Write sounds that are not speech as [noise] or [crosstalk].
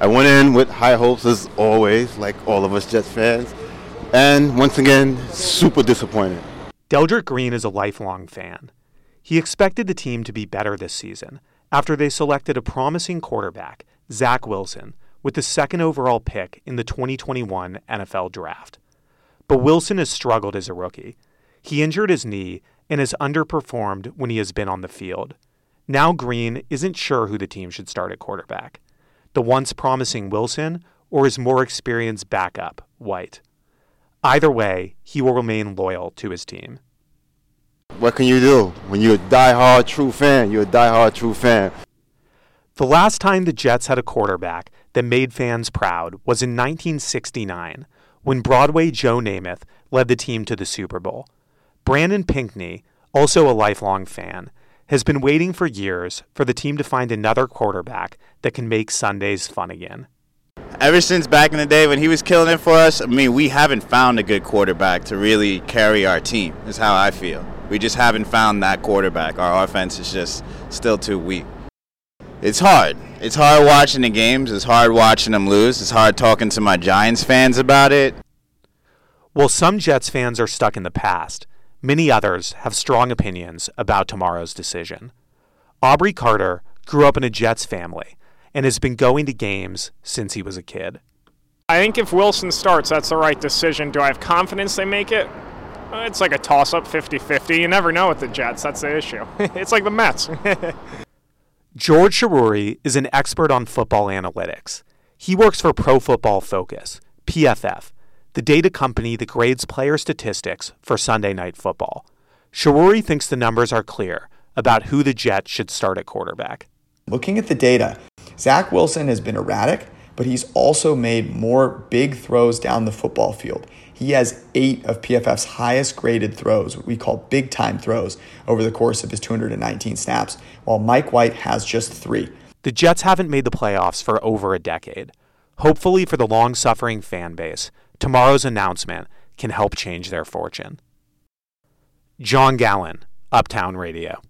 I went in with high hopes as always, like all of us Jets fans, and once again, super disappointed. Deldrick Green is a lifelong fan. He expected the team to be better this season after they selected a promising quarterback, Zach Wilson, with the second overall pick in the 2021 NFL Draft. But Wilson has struggled as a rookie. He injured his knee and has underperformed when he has been on the field. Now Green isn't sure who the team should start at quarterback the once promising Wilson or his more experienced backup, White. Either way, he will remain loyal to his team. What can you do? When you're a die-hard true fan, you're a die-hard true fan. The last time the Jets had a quarterback that made fans proud was in 1969 when Broadway Joe Namath led the team to the Super Bowl. Brandon Pinckney, also a lifelong fan, has been waiting for years for the team to find another quarterback that can make Sundays fun again. Ever since back in the day when he was killing it for us, I mean, we haven't found a good quarterback to really carry our team, is how I feel. We just haven't found that quarterback. Our offense is just still too weak. It's hard. It's hard watching the games. It's hard watching them lose. It's hard talking to my Giants fans about it. Well, some Jets fans are stuck in the past, many others have strong opinions about tomorrow's decision. Aubrey Carter grew up in a Jets family and has been going to games since he was a kid. I think if Wilson starts, that's the right decision. Do I have confidence they make it? Uh, it's like a toss up 50 50. You never know with the Jets. That's the issue. [laughs] it's like the Mets. [laughs] George Chahrouri is an expert on football analytics. He works for Pro Football Focus, PFF, the data company that grades player statistics for Sunday Night Football. Chahrouri thinks the numbers are clear about who the Jets should start at quarterback. Looking at the data, Zach Wilson has been erratic, but he's also made more big throws down the football field. He has eight of PFF's highest graded throws, what we call big time throws, over the course of his 219 snaps, while Mike White has just three. The Jets haven't made the playoffs for over a decade. Hopefully, for the long suffering fan base, tomorrow's announcement can help change their fortune. John Gallen, Uptown Radio.